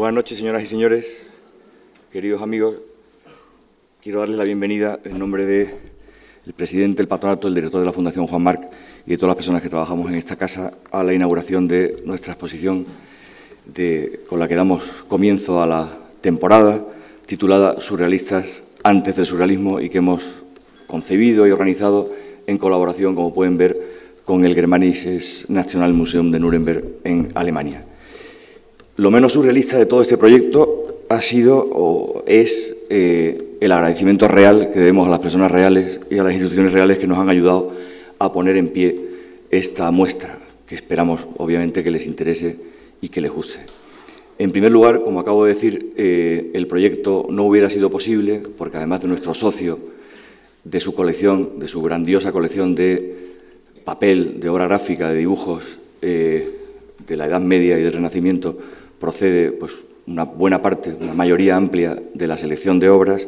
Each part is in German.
Buenas noches, señoras y señores, queridos amigos. Quiero darles la bienvenida en nombre del presidente, el patronato, el director de la Fundación Juan Marc y de todas las personas que trabajamos en esta casa a la inauguración de nuestra exposición con la que damos comienzo a la temporada titulada Surrealistas antes del surrealismo y que hemos concebido y organizado en colaboración, como pueden ver, con el Germanisches Nationalmuseum de Nuremberg en Alemania. Lo menos surrealista de todo este proyecto ha sido o es eh, el agradecimiento real que debemos a las personas reales y a las instituciones reales que nos han ayudado a poner en pie esta muestra, que esperamos obviamente que les interese y que les guste. En primer lugar, como acabo de decir, eh, el proyecto no hubiera sido posible porque además de nuestro socio, de su colección, de su grandiosa colección de papel, de obra gráfica, de dibujos eh, de la Edad Media y del Renacimiento, procede pues, una buena parte, una mayoría amplia de la selección de obras,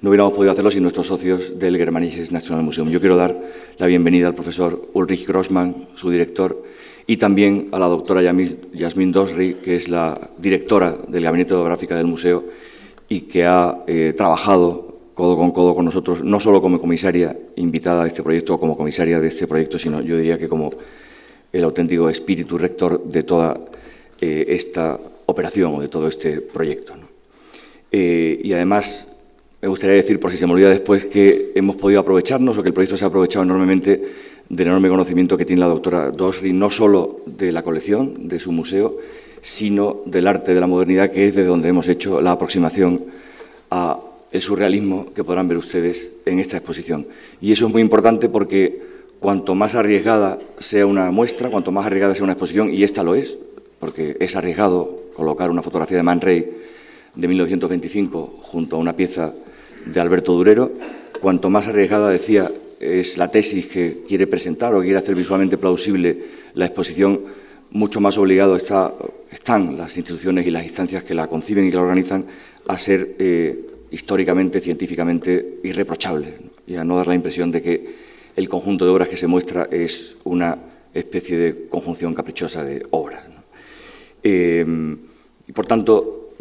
no hubiéramos podido hacerlo sin nuestros socios del Germanisches Nationalmuseum. Yo quiero dar la bienvenida al profesor Ulrich Grossmann, su director, y también a la doctora Yasmin Dosri, que es la directora del Gabinete de Gráfica del museo y que ha eh, trabajado codo con codo con nosotros, no solo como comisaria invitada a este proyecto o como comisaria de este proyecto, sino yo diría que como el auténtico espíritu rector de toda eh, esta operación o de todo este proyecto. Eh, y además, me gustaría decir, por si se me olvida después, que hemos podido aprovecharnos o que el proyecto se ha aprovechado enormemente del enorme conocimiento que tiene la doctora Dosri, no solo de la colección, de su museo, sino del arte de la modernidad, que es de donde hemos hecho la aproximación a el surrealismo que podrán ver ustedes en esta exposición. Y eso es muy importante porque cuanto más arriesgada sea una muestra, cuanto más arriesgada sea una exposición, y esta lo es, porque es arriesgado colocar una fotografía de Man Ray de 1925 junto a una pieza de Alberto Durero, cuanto más arriesgada, decía, es la tesis que quiere presentar o quiere hacer visualmente plausible la exposición, mucho más obligado están las instituciones y las instancias que la conciben y que la organizan a ser eh, históricamente, científicamente irreprochables y a no dar la impresión de que el conjunto de obras que se muestra es una especie de conjunción caprichosa de obras. Eh, y por tanto,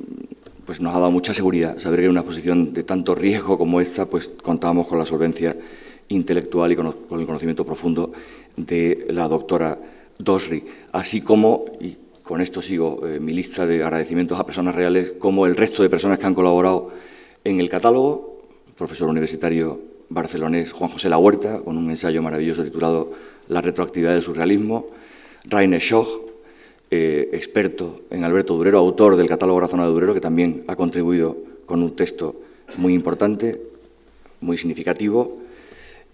pues nos ha dado mucha seguridad saber que en una exposición de tanto riesgo como esta, pues contábamos con la solvencia intelectual y con, el conocimiento profundo de la doctora Dosri, así como, y con esto sigo eh, mi lista de agradecimientos a personas reales, como el resto de personas que han colaborado en el catálogo, profesor universitario barcelonés Juan José La Huerta, con un ensayo maravilloso titulado La retroactividad del surrealismo, Rainer Schoch, eh, experto en Alberto Durero, autor del catálogo Razona de Durero, que también ha contribuido con un texto muy importante, muy significativo,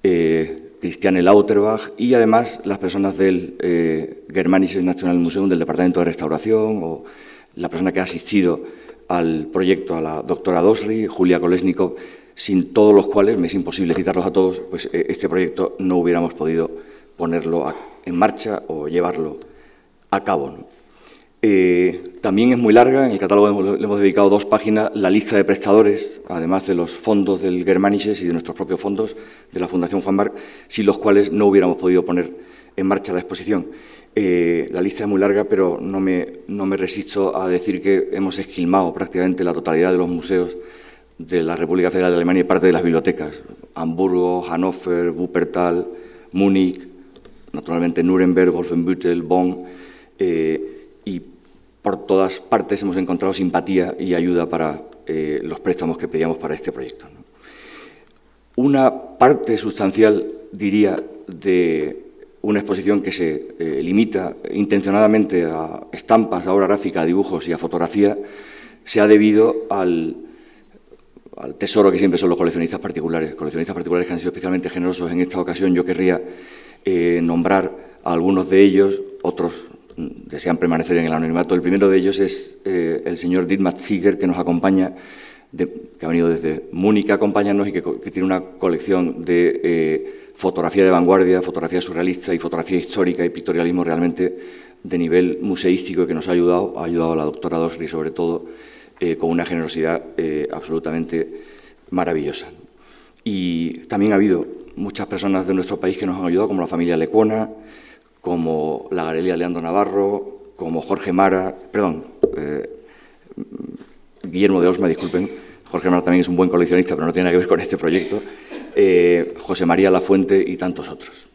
eh, Christiane Lauterbach y además las personas del eh, Germanisches Nationalmuseum del Departamento de Restauración o la persona que ha asistido al proyecto, a la doctora Dosri, Julia Kolesnikov, sin todos los cuales, me es imposible citarlos a todos, pues eh, este proyecto no hubiéramos podido ponerlo en marcha o llevarlo a cabo. Eh, también es muy larga, en el catálogo le hemos dedicado dos páginas, la lista de prestadores, además de los fondos del Germanisches y de nuestros propios fondos de la Fundación Juan Marc, sin los cuales no hubiéramos podido poner en marcha la exposición. Eh, la lista es muy larga, pero no me, no me resisto a decir que hemos esquilmado prácticamente la totalidad de los museos de la República Federal de Alemania y parte de las bibliotecas. Hamburgo, Hannover, Wuppertal, Múnich, naturalmente Nuremberg, Wolfenbüttel, Bonn. Eh, por todas partes hemos encontrado simpatía y ayuda para eh, los préstamos que pedíamos para este proyecto. Una parte sustancial, diría, de una exposición que se eh, limita intencionadamente a estampas, a obra gráfica, a dibujos y a fotografía, se ha debido al, tesoro que siempre son los coleccionistas particulares. Coleccionistas particulares que han sido especialmente generosos. En esta ocasión yo querría nombrar a algunos de ellos, otros desean permanecer en el anonimato. El primero de ellos es eh, el señor Dietmar Ziger, que nos acompaña, que ha venido desde Múnich a acompañarnos y que, tiene una colección de eh, fotografía de vanguardia, fotografía surrealista y fotografía histórica y pictorialismo realmente de nivel museístico que nos ha ayudado, ha ayudado a la doctora Dosri sobre todo eh, con una generosidad absolutamente maravillosa. Y también ha habido muchas personas de nuestro país que nos han ayudado, como la familia Lecona, como la Galería Leandro Navarro, como Jorge Mara, perdón, eh, Guillermo de Osma, disculpen, Jorge Mar también es un buen coleccionista, pero no tiene nada que ver con este proyecto, eh, José María Lafuente y tantos otros.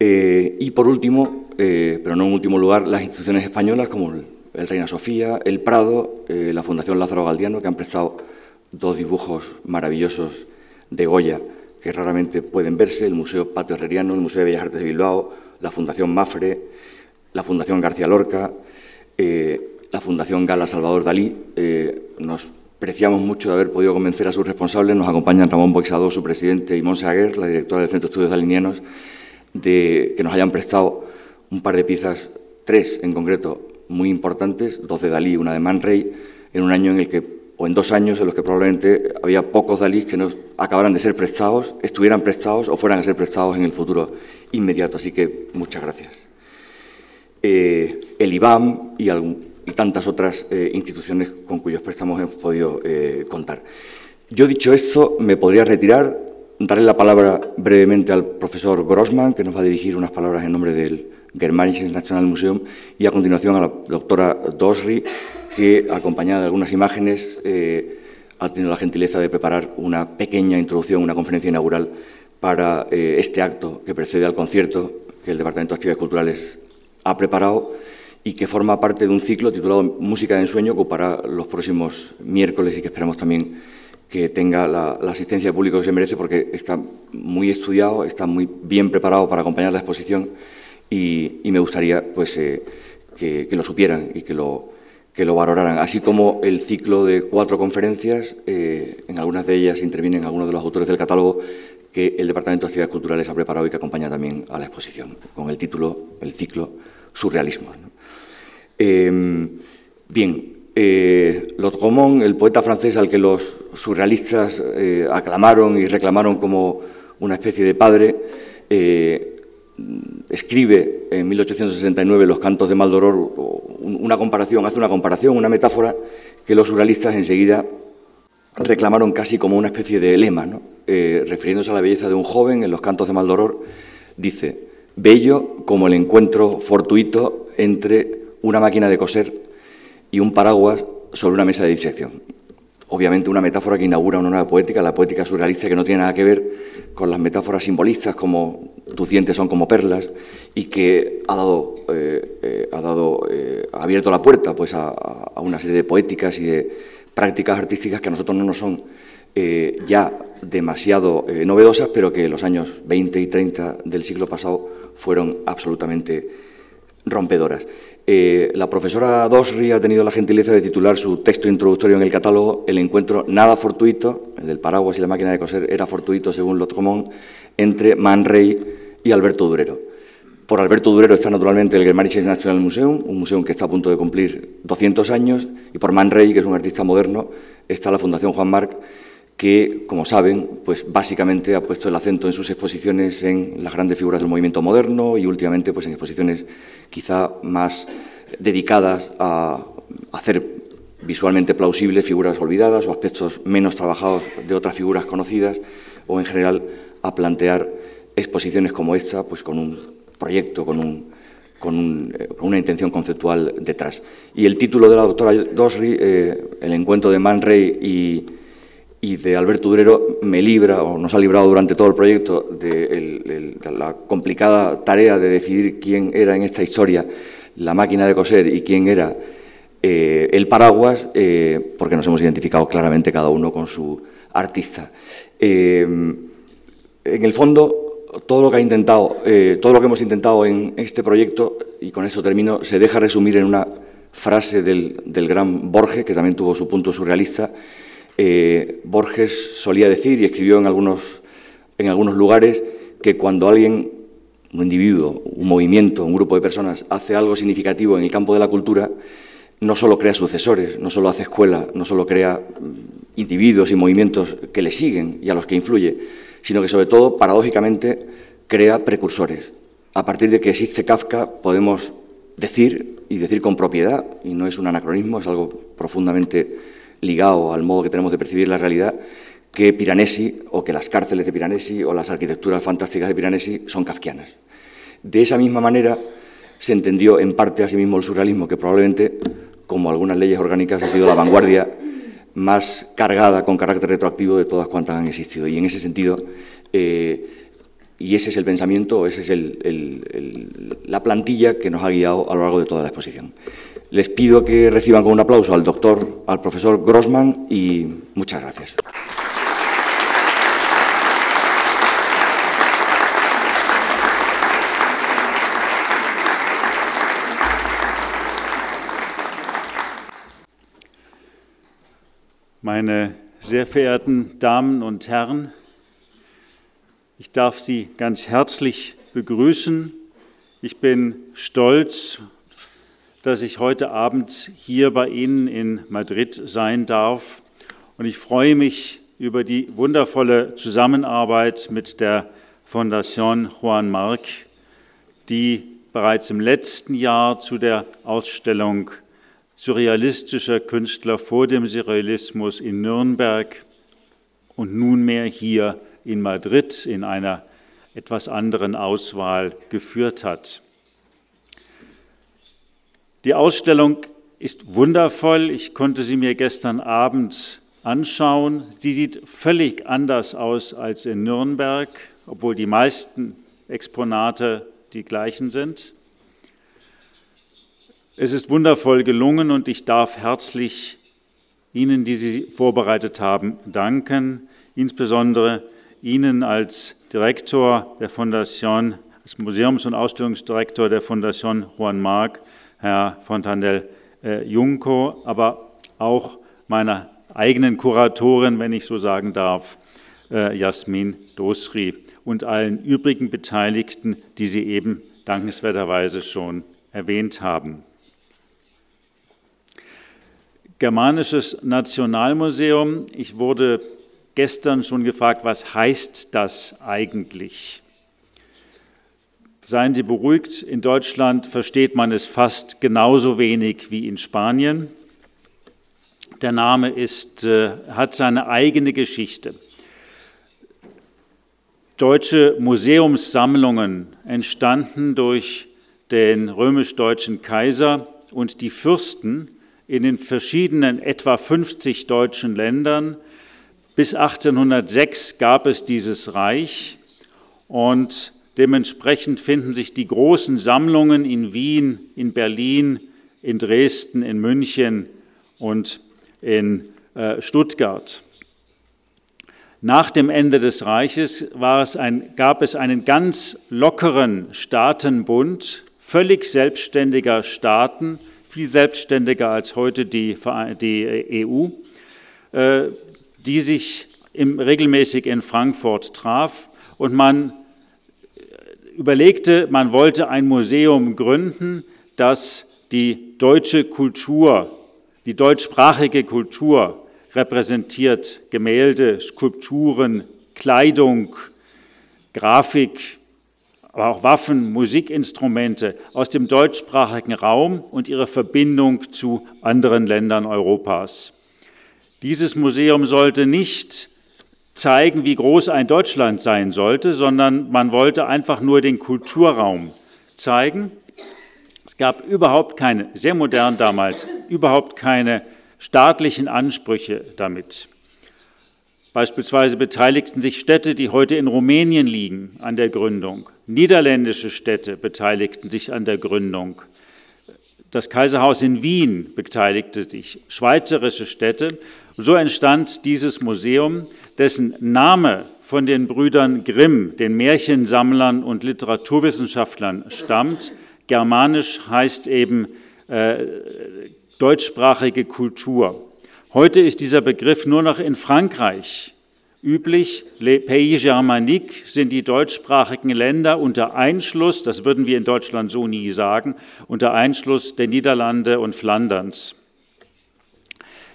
Eh, y por último, pero no en último lugar, las instituciones españolas como el, Reina Sofía, el Prado, la Fundación Lázaro Galdiano, que han prestado dos dibujos maravillosos de Goya que raramente pueden verse, el Museo Patio Herreriano, el Museo de Bellas Artes de Bilbao, la Fundación Mafre, la Fundación García Lorca, eh, la Fundación Gala Salvador Dalí. Eh, nos preciamos mucho de haber podido convencer a sus responsables. Nos acompañan Ramón Boixador, su presidente, y Monse Aguer, la directora del Centro de Estudios Dalinianos, de que nos hayan prestado un par de piezas, tres en concreto, muy importantes, dos de Dalí y una de Man Ray, en un año en el que o en dos años en los que probablemente había pocos Dalí que no acabaran de ser prestados, estuvieran prestados o fueran a ser prestados en el futuro inmediato. Así que muchas gracias. Eh, el IBAM y, tantas otras eh, instituciones con cuyos préstamos hemos podido eh, contar. Yo, dicho esto, me podría retirar, darle la palabra brevemente al profesor Grossman, que nos va a dirigir unas palabras en nombre del Germanisches National Museum, y a continuación a la doctora Dosri, que, acompañada de algunas imágenes, ha tenido la gentileza de preparar una pequeña introducción, una conferencia inaugural para eh, este acto que precede al concierto que el Departamento de Actividades Culturales ha preparado y que forma parte de un ciclo titulado Música de Ensueño, que ocupará los próximos miércoles y que esperamos también que tenga la, asistencia de público que se merece porque está muy estudiado, está muy bien preparado para acompañar la exposición y, me gustaría pues, eh, que, lo supieran y que lo, que lo valoraran, así como el ciclo de cuatro conferencias, eh, en algunas de ellas intervienen algunos de los autores del catálogo que el Departamento de Actividades Culturales ha preparado y que acompaña también a la exposición, con el título, el ciclo Surrealismo. Em, bien, eh, Lot el poeta francés al que los surrealistas eh, aclamaron y reclamaron como una especie de padre, eh, escribe en 1869 los cantos de Maldoror una comparación, hace una comparación, una metáfora que los surrealistas enseguida reclamaron casi como una especie de lema, eh, refiriéndose a la belleza de un joven en los cantos de Maldoror, dice, bello como el encuentro fortuito entre una máquina de coser y un paraguas sobre una mesa de disección obviamente una metáfora que inaugura una nueva poética, la poética surrealista, que no tiene nada que ver con las metáforas simbolistas como tus dientes son como perlas y que ha dado, eh, eh, ha, dado eh, abierto la puerta pues, a, una serie de poéticas y de prácticas artísticas que a nosotros no nos son ya demasiado novedosas, pero que en los años 20 y 30 del siglo pasado fueron absolutamente rompedoras. Eh, la profesora Dosri ha tenido la gentileza de titular su texto introductorio en el catálogo El encuentro nada fortuito, el del paraguas y la máquina de coser era fortuito según Lotromont, entre Man Ray y Alberto Durero. Por Alberto Durero está naturalmente el Germanisches National Museum, un museo que está a punto de cumplir 200 años, y por Man Ray, que es un artista moderno, está la Fundación Juan Marc, que, como saben, pues básicamente ha puesto el acento en sus exposiciones en las grandes figuras del movimiento moderno y últimamente pues en exposiciones quizá más dedicadas a hacer visualmente plausibles figuras olvidadas o aspectos menos trabajados de otras figuras conocidas o en general a plantear exposiciones como esta pues con un proyecto, con, un, con, eh, una intención conceptual detrás. Y el título de la doctora Dosri, eh, El encuentro de Man Ray y de Alberto Durero me libra, o nos ha librado durante todo el proyecto, de, la complicada tarea de decidir quién era en esta historia la máquina de coser y quién era eh, el paraguas, porque nos hemos identificado claramente cada uno con su artista. En el fondo, todo lo que ha intentado, todo lo que hemos intentado en este proyecto, y con esto termino, se deja resumir en una frase del, del gran Borges, que también tuvo su punto surrealista, eh, Borges solía decir y escribió en algunos, en algunos lugares que cuando alguien, un individuo, un movimiento, un grupo de personas hace algo significativo en el campo de la cultura, no solo crea sucesores, no solo hace escuela, no solo crea mm, individuos y movimientos que le siguen y a los que influye, sino que sobre todo, paradójicamente, crea precursores. A partir de que existe Kafka, podemos decir, y decir con propiedad, y no es un anacronismo, es algo profundamente ligado al modo que tenemos de percibir la realidad, que Piranesi, o que las cárceles de Piranesi, o las arquitecturas fantásticas de Piranesi son kafkianas. De esa misma manera se entendió en parte a sí mismo el surrealismo, que probablemente como algunas leyes orgánicas, ha sido la vanguardia más cargada con carácter retroactivo de todas cuantas han existido. Y en ese sentido, eh, y ese es el pensamiento, esa es la plantilla que nos ha guiado a lo largo de toda la exposición. Les pido que reciban con un aplauso al doctor, al profesor Grossman y muchas gracias. Meine sehr verehrten Damen und Herren, ich darf Sie ganz herzlich begrüßen. Ich bin stolz, dass ich heute Abend hier bei Ihnen in Madrid sein darf. Und ich freue mich über die wundervolle Zusammenarbeit mit der Fondation Juan Marc, die bereits im letzten Jahr zu der Ausstellung surrealistischer Künstler vor dem Surrealismus in Nürnberg und nunmehr hier in Madrid in einer etwas anderen Auswahl geführt hat. Die Ausstellung ist wundervoll. Ich konnte sie mir gestern Abend anschauen. Sie sieht völlig anders aus als in Nürnberg, obwohl die meisten Exponate die gleichen sind. Es ist wundervoll gelungen und ich darf herzlich Ihnen, die Sie vorbereitet haben, danken, insbesondere Ihnen als Direktor der Fondation, als Museums- und Ausstellungsdirektor der Fondation Juan Marc, Herr Fontanel äh, Junco, aber auch meiner eigenen Kuratorin, wenn ich so sagen darf, äh, Jasmin Dosri und allen übrigen Beteiligten, die Sie eben dankenswerterweise schon erwähnt haben. Germanisches Nationalmuseum. Ich wurde gestern schon gefragt, was heißt das eigentlich? Seien Sie beruhigt, in Deutschland versteht man es fast genauso wenig wie in Spanien. Der Name ist, äh, hat seine eigene Geschichte. Deutsche Museumssammlungen entstanden durch den römisch-deutschen Kaiser und die Fürsten in den verschiedenen etwa 50 deutschen Ländern. Bis 1806 gab es dieses Reich und dementsprechend finden sich die großen Sammlungen in Wien, in Berlin, in Dresden, in München und in äh, Stuttgart. Nach dem Ende des Reiches es ein, gab es einen ganz lockeren Staatenbund völlig selbstständiger Staaten, viel selbstständiger als heute die, die EU, äh, die sich im, regelmäßig in Frankfurt traf und man überlegte, man wollte ein Museum gründen, das die deutsche Kultur, die deutschsprachige Kultur repräsentiert, Gemälde, Skulpturen, Kleidung, Grafik, aber auch Waffen, Musikinstrumente aus dem deutschsprachigen Raum und ihre Verbindung zu anderen Ländern Europas. Dieses Museum sollte nicht zeigen, wie groß ein Deutschland sein sollte, sondern man wollte einfach nur den Kulturraum zeigen. Es gab überhaupt keine, sehr modern damals, überhaupt keine staatlichen Ansprüche damit. Beispielsweise beteiligten sich Städte, die heute in Rumänien liegen, an der Gründung. Niederländische Städte beteiligten sich an der Gründung. Das Kaiserhaus in Wien beteiligte sich, schweizerische Städte. So entstand dieses Museum, dessen Name von den Brüdern Grimm, den Märchensammlern und Literaturwissenschaftlern, stammt. Germanisch heißt eben äh, deutschsprachige Kultur. Heute ist dieser Begriff nur noch in Frankreich üblich. Les Pays Germaniques sind die deutschsprachigen Länder unter Einschluss, das würden wir in Deutschland so nie sagen, unter Einschluss der Niederlande und Flanderns.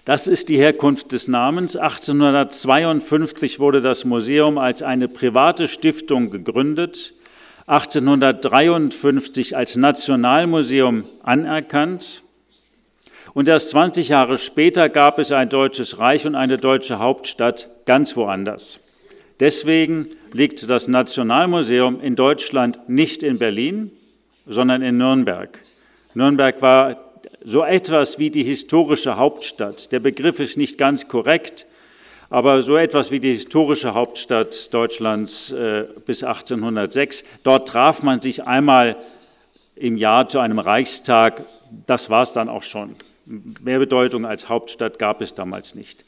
Das ist die Herkunft des Namens. 1852 wurde das Museum als eine private Stiftung gegründet, 1853 als Nationalmuseum anerkannt und erst 20 Jahre später gab es ein deutsches Reich und eine deutsche Hauptstadt ganz woanders. Deswegen liegt das Nationalmuseum in Deutschland nicht in Berlin, sondern in Nürnberg. Nürnberg war so etwas wie die historische Hauptstadt. Der Begriff ist nicht ganz korrekt, aber so etwas wie die historische Hauptstadt Deutschlands äh, bis 1806. Dort traf man sich einmal im Jahr zu einem Reichstag. Das war es dann auch schon. Mehr Bedeutung als Hauptstadt gab es damals nicht.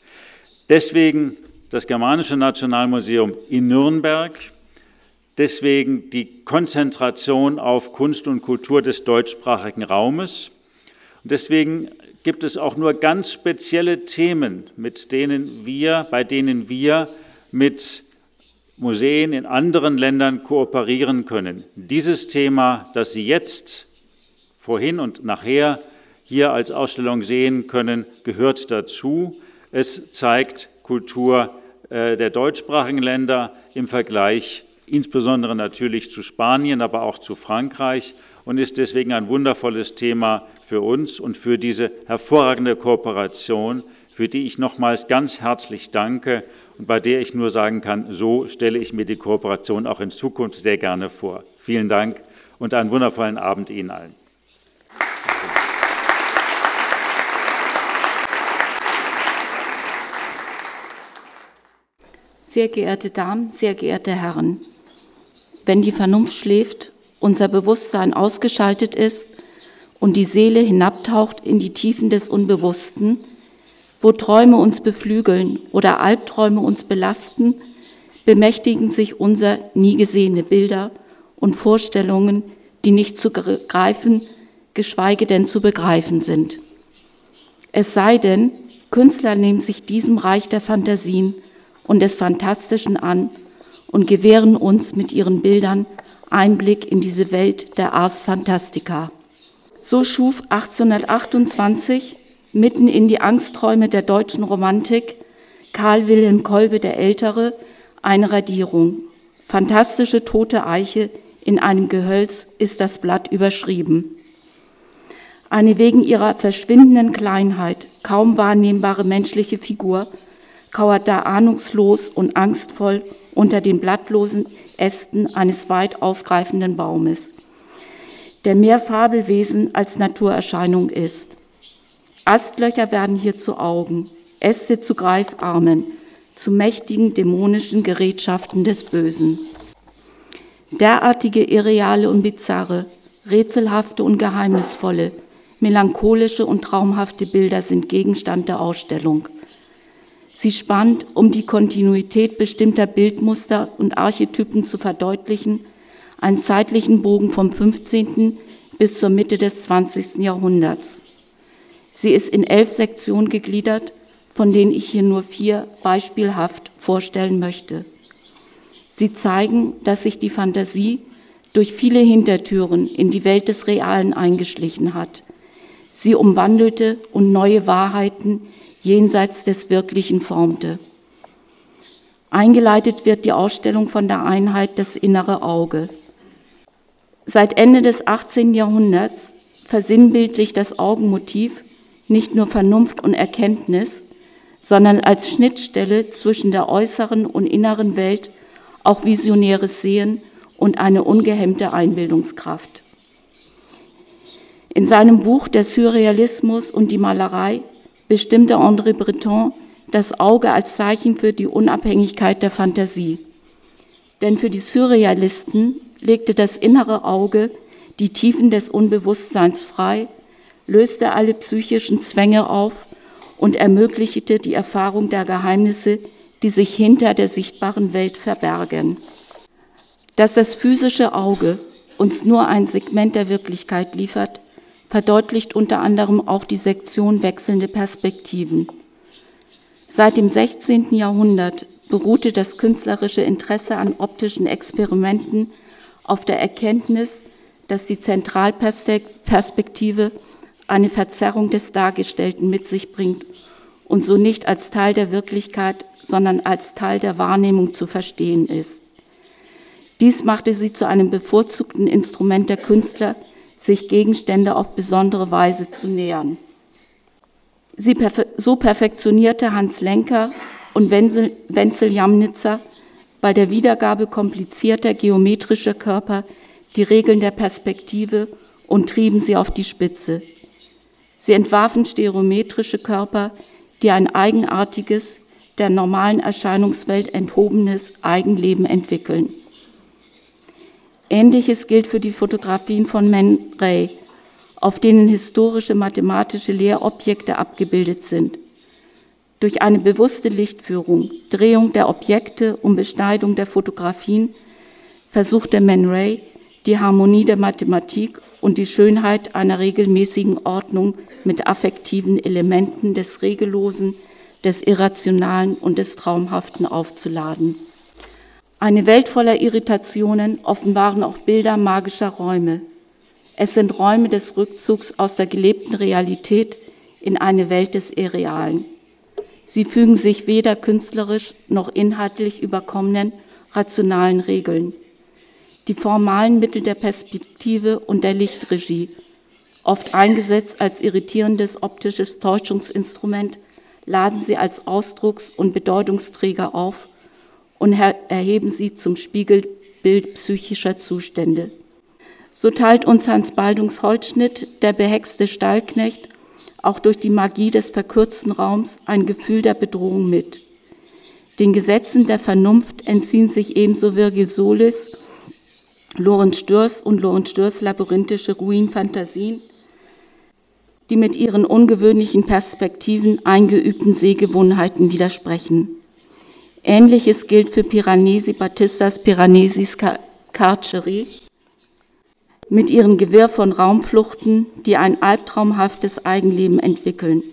Deswegen das Germanische Nationalmuseum in Nürnberg. Deswegen die Konzentration auf Kunst und Kultur des deutschsprachigen Raumes. Und deswegen gibt es auch nur ganz spezielle Themen, mit denen wir, bei denen wir mit Museen in anderen Ländern kooperieren können. Dieses Thema, das Sie jetzt vorhin und nachher hier als Ausstellung sehen können, gehört dazu. Es zeigt Kultur äh, der deutschsprachigen Länder im Vergleich insbesondere natürlich zu Spanien, aber auch zu Frankreich und ist deswegen ein wundervolles Thema für uns und für diese hervorragende Kooperation, für die ich nochmals ganz herzlich danke und bei der ich nur sagen kann, so stelle ich mir die Kooperation auch in Zukunft sehr gerne vor. Vielen Dank und einen wundervollen Abend Ihnen allen. Sehr geehrte Damen, sehr geehrte Herren, wenn die Vernunft schläft, unser Bewusstsein ausgeschaltet ist und die Seele hinabtaucht in die Tiefen des Unbewussten, wo Träume uns beflügeln oder Albträume uns belasten, bemächtigen sich unser nie gesehene Bilder und Vorstellungen, die nicht zu greifen, geschweige denn zu begreifen sind. Es sei denn, Künstler nehmen sich diesem Reich der Fantasien und des Fantastischen an und gewähren uns mit ihren Bildern Einblick in diese Welt der Ars Fantastica. So schuf 1828 mitten in die Angstträume der deutschen Romantik Karl Wilhelm Kolbe der Ältere eine Radierung. Fantastische tote Eiche in einem Gehölz ist das Blatt überschrieben. Eine wegen ihrer verschwindenden Kleinheit kaum wahrnehmbare menschliche Figur kauert da ahnungslos und angstvoll unter den blattlosen Ästen eines weit ausgreifenden Baumes, der mehr Fabelwesen als Naturerscheinung ist. Astlöcher werden hier zu Augen, Äste zu Greifarmen, zu mächtigen dämonischen Gerätschaften des Bösen. Derartige irreale und bizarre, rätselhafte und geheimnisvolle, melancholische und traumhafte Bilder sind Gegenstand der Ausstellung – Sie spannt, um die Kontinuität bestimmter Bildmuster und Archetypen zu verdeutlichen, einen zeitlichen Bogen vom 15. bis zur Mitte des 20. Jahrhunderts. Sie ist in elf Sektionen gegliedert, von denen ich hier nur vier beispielhaft vorstellen möchte. Sie zeigen, dass sich die Fantasie durch viele Hintertüren in die Welt des Realen eingeschlichen hat. Sie umwandelte und neue Wahrheiten jenseits des Wirklichen formte. Eingeleitet wird die Ausstellung von der Einheit das innere Auge. Seit Ende des 18. Jahrhunderts versinnbildlicht das Augenmotiv nicht nur Vernunft und Erkenntnis, sondern als Schnittstelle zwischen der äußeren und inneren Welt auch visionäres Sehen und eine ungehemmte Einbildungskraft. In seinem Buch Der Surrealismus und die Malerei bestimmte André Breton das Auge als Zeichen für die Unabhängigkeit der Fantasie. Denn für die Surrealisten legte das innere Auge die Tiefen des Unbewusstseins frei, löste alle psychischen Zwänge auf und ermöglichte die Erfahrung der Geheimnisse, die sich hinter der sichtbaren Welt verbergen. Dass das physische Auge uns nur ein Segment der Wirklichkeit liefert, verdeutlicht unter anderem auch die Sektion wechselnde Perspektiven. Seit dem 16. Jahrhundert beruhte das künstlerische Interesse an optischen Experimenten auf der Erkenntnis, dass die Zentralperspektive eine Verzerrung des Dargestellten mit sich bringt und so nicht als Teil der Wirklichkeit, sondern als Teil der Wahrnehmung zu verstehen ist. Dies machte sie zu einem bevorzugten Instrument der Künstler, sich Gegenstände auf besondere Weise zu nähern. Perfe so perfektionierte Hans Lenker und Wenzel, Wenzel Jamnitzer bei der Wiedergabe komplizierter geometrischer Körper die Regeln der Perspektive und trieben sie auf die Spitze. Sie entwarfen stereometrische Körper, die ein eigenartiges, der normalen Erscheinungswelt enthobenes Eigenleben entwickeln. Ähnliches gilt für die Fotografien von Man Ray, auf denen historische mathematische Lehrobjekte abgebildet sind. Durch eine bewusste Lichtführung, Drehung der Objekte und Beschneidung der Fotografien versuchte Man Ray, die Harmonie der Mathematik und die Schönheit einer regelmäßigen Ordnung mit affektiven Elementen des Regellosen, des Irrationalen und des Traumhaften aufzuladen. Eine Welt voller Irritationen offenbaren auch Bilder magischer Räume. Es sind Räume des Rückzugs aus der gelebten Realität in eine Welt des Irrealen. Sie fügen sich weder künstlerisch noch inhaltlich überkommenen rationalen Regeln. Die formalen Mittel der Perspektive und der Lichtregie, oft eingesetzt als irritierendes optisches Täuschungsinstrument, laden sie als Ausdrucks- und Bedeutungsträger auf und erheben sie zum Spiegelbild psychischer Zustände. So teilt uns Hans Baldungs Holzschnitt, der behexte Stallknecht, auch durch die Magie des verkürzten Raums ein Gefühl der Bedrohung mit. Den Gesetzen der Vernunft entziehen sich ebenso Virgil Solis, Lorenz Stürs und Lorenz Stürs labyrinthische Ruinfantasien, die mit ihren ungewöhnlichen Perspektiven eingeübten Sehgewohnheiten widersprechen. Ähnliches gilt für Piranesi Battistas Piranesis Carceri mit ihrem Gewirr von Raumfluchten, die ein albtraumhaftes Eigenleben entwickeln.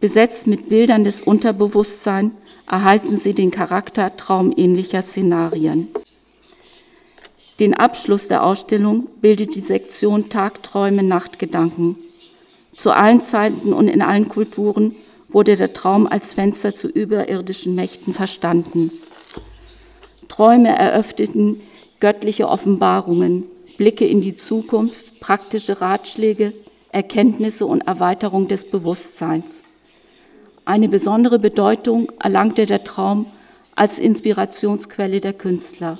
Besetzt mit Bildern des Unterbewusstseins erhalten sie den Charakter traumähnlicher Szenarien. Den Abschluss der Ausstellung bildet die Sektion Tagträume, Nachtgedanken. Zu allen Zeiten und in allen Kulturen wurde der Traum als Fenster zu überirdischen Mächten verstanden. Träume eröffneten göttliche Offenbarungen, Blicke in die Zukunft, praktische Ratschläge, Erkenntnisse und Erweiterung des Bewusstseins. Eine besondere Bedeutung erlangte der Traum als Inspirationsquelle der Künstler.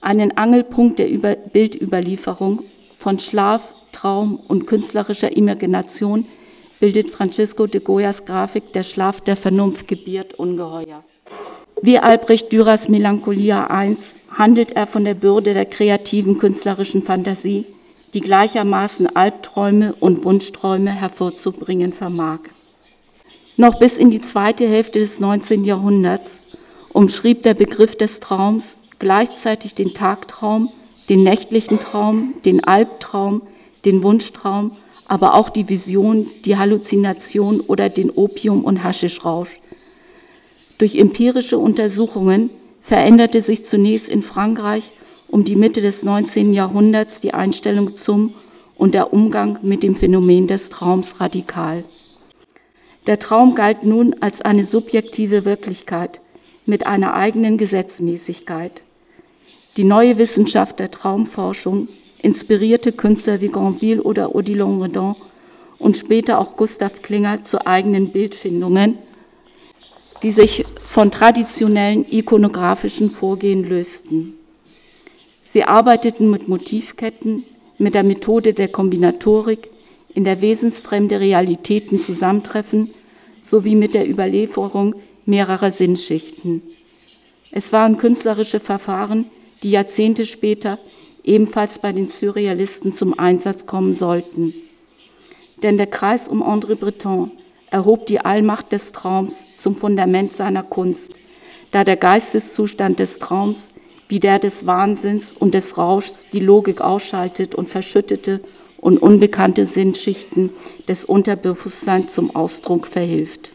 Einen Angelpunkt der Bildüberlieferung von Schlaf, Traum und künstlerischer Imagination bildet Francisco de Goyas Grafik Der Schlaf der Vernunft gebiert ungeheuer. Wie Albrecht Dürers Melancholia I handelt er von der Bürde der kreativen künstlerischen Fantasie, die gleichermaßen Albträume und Wunschträume hervorzubringen vermag. Noch bis in die zweite Hälfte des 19. Jahrhunderts umschrieb der Begriff des Traums gleichzeitig den Tagtraum, den nächtlichen Traum, den Albtraum, den Wunschtraum aber auch die Vision, die Halluzination oder den Opium- und Haschischrausch. Durch empirische Untersuchungen veränderte sich zunächst in Frankreich um die Mitte des 19. Jahrhunderts die Einstellung zum und der Umgang mit dem Phänomen des Traums radikal. Der Traum galt nun als eine subjektive Wirklichkeit mit einer eigenen Gesetzmäßigkeit. Die neue Wissenschaft der Traumforschung inspirierte Künstler wie Granville oder Odilon Redon und später auch Gustav Klinger zu eigenen Bildfindungen, die sich von traditionellen ikonografischen Vorgehen lösten. Sie arbeiteten mit Motivketten, mit der Methode der Kombinatorik, in der wesensfremde Realitäten zusammentreffen, sowie mit der Überlieferung mehrerer Sinnschichten. Es waren künstlerische Verfahren, die Jahrzehnte später ebenfalls bei den Surrealisten zum Einsatz kommen sollten. Denn der Kreis um André Breton erhob die Allmacht des Traums zum Fundament seiner Kunst, da der Geisteszustand des Traums wie der des Wahnsinns und des Rauschs die Logik ausschaltet und verschüttete und unbekannte Sinnschichten des Unterbewusstseins zum Ausdruck verhilft.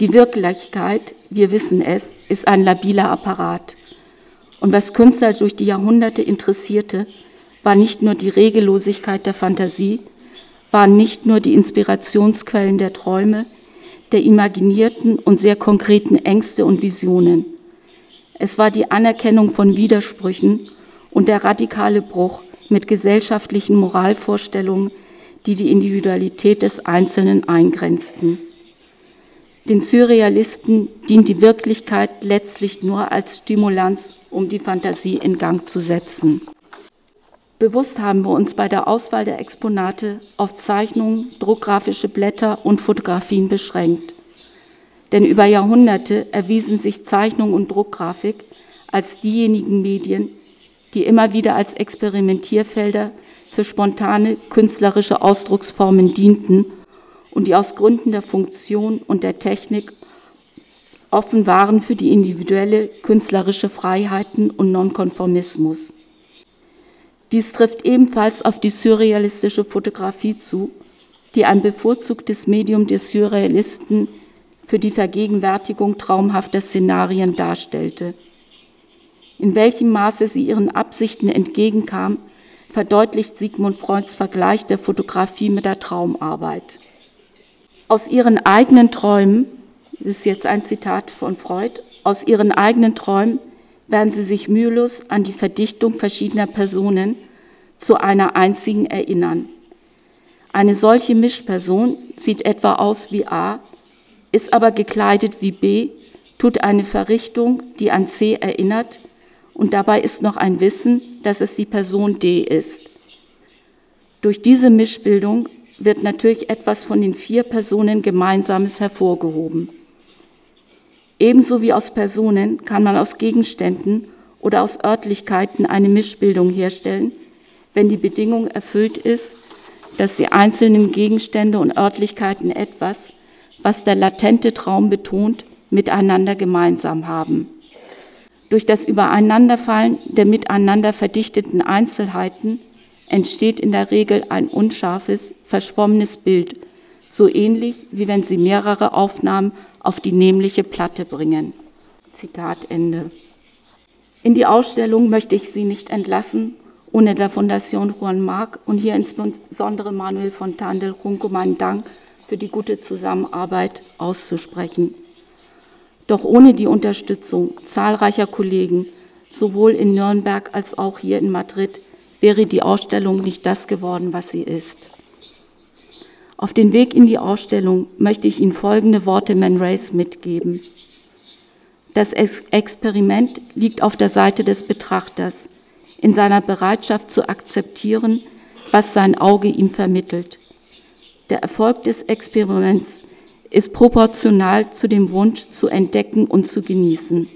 Die Wirklichkeit, wir wissen es, ist ein labiler Apparat. Und was Künstler durch die Jahrhunderte interessierte, war nicht nur die Regellosigkeit der Fantasie, waren nicht nur die Inspirationsquellen der Träume, der imaginierten und sehr konkreten Ängste und Visionen. Es war die Anerkennung von Widersprüchen und der radikale Bruch mit gesellschaftlichen Moralvorstellungen, die die Individualität des Einzelnen eingrenzten. Den Surrealisten dient die Wirklichkeit letztlich nur als Stimulanz, um die Fantasie in Gang zu setzen. Bewusst haben wir uns bei der Auswahl der Exponate auf Zeichnungen, druckgrafische Blätter und Fotografien beschränkt. Denn über Jahrhunderte erwiesen sich Zeichnung und Druckgrafik als diejenigen Medien, die immer wieder als Experimentierfelder für spontane künstlerische Ausdrucksformen dienten und die aus Gründen der Funktion und der Technik offen waren für die individuelle künstlerische Freiheiten und Nonkonformismus. Dies trifft ebenfalls auf die surrealistische Fotografie zu, die ein bevorzugtes Medium der Surrealisten für die Vergegenwärtigung traumhafter Szenarien darstellte. In welchem Maße sie ihren Absichten entgegenkam, verdeutlicht Sigmund Freuds Vergleich der Fotografie mit der Traumarbeit. Aus ihren eigenen Träumen, das ist jetzt ein Zitat von Freud, aus ihren eigenen Träumen werden sie sich mühelos an die Verdichtung verschiedener Personen zu einer einzigen erinnern. Eine solche Mischperson sieht etwa aus wie A, ist aber gekleidet wie B, tut eine Verrichtung, die an C erinnert, und dabei ist noch ein Wissen, dass es die Person D ist. Durch diese Mischbildung wird natürlich etwas von den vier Personen Gemeinsames hervorgehoben. Ebenso wie aus Personen kann man aus Gegenständen oder aus Örtlichkeiten eine Mischbildung herstellen, wenn die Bedingung erfüllt ist, dass die einzelnen Gegenstände und Örtlichkeiten etwas, was der latente Traum betont, miteinander gemeinsam haben. Durch das Übereinanderfallen der miteinander verdichteten Einzelheiten entsteht in der Regel ein unscharfes, verschwommenes Bild, so ähnlich wie wenn Sie mehrere Aufnahmen auf die nämliche Platte bringen. Zitat Ende. In die Ausstellung möchte ich Sie nicht entlassen, ohne der Fondation Juan Marc und hier insbesondere Manuel Fontan del Junco meinen Dank für die gute Zusammenarbeit auszusprechen. Doch ohne die Unterstützung zahlreicher Kollegen, sowohl in Nürnberg als auch hier in Madrid, wäre die Ausstellung nicht das geworden, was sie ist. Auf den Weg in die Ausstellung möchte ich Ihnen folgende Worte Man Race mitgeben. Das Experiment liegt auf der Seite des Betrachters, in seiner Bereitschaft zu akzeptieren, was sein Auge ihm vermittelt. Der Erfolg des Experiments ist proportional zu dem Wunsch zu entdecken und zu genießen.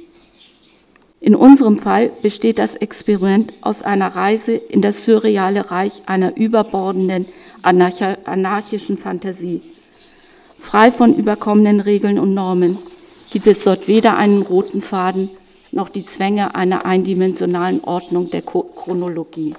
In unserem Fall besteht das Experiment aus einer Reise in das surreale Reich einer überbordenden anarchischen Fantasie. Frei von überkommenen Regeln und Normen gibt es dort weder einen roten Faden noch die Zwänge einer eindimensionalen Ordnung der Chronologie.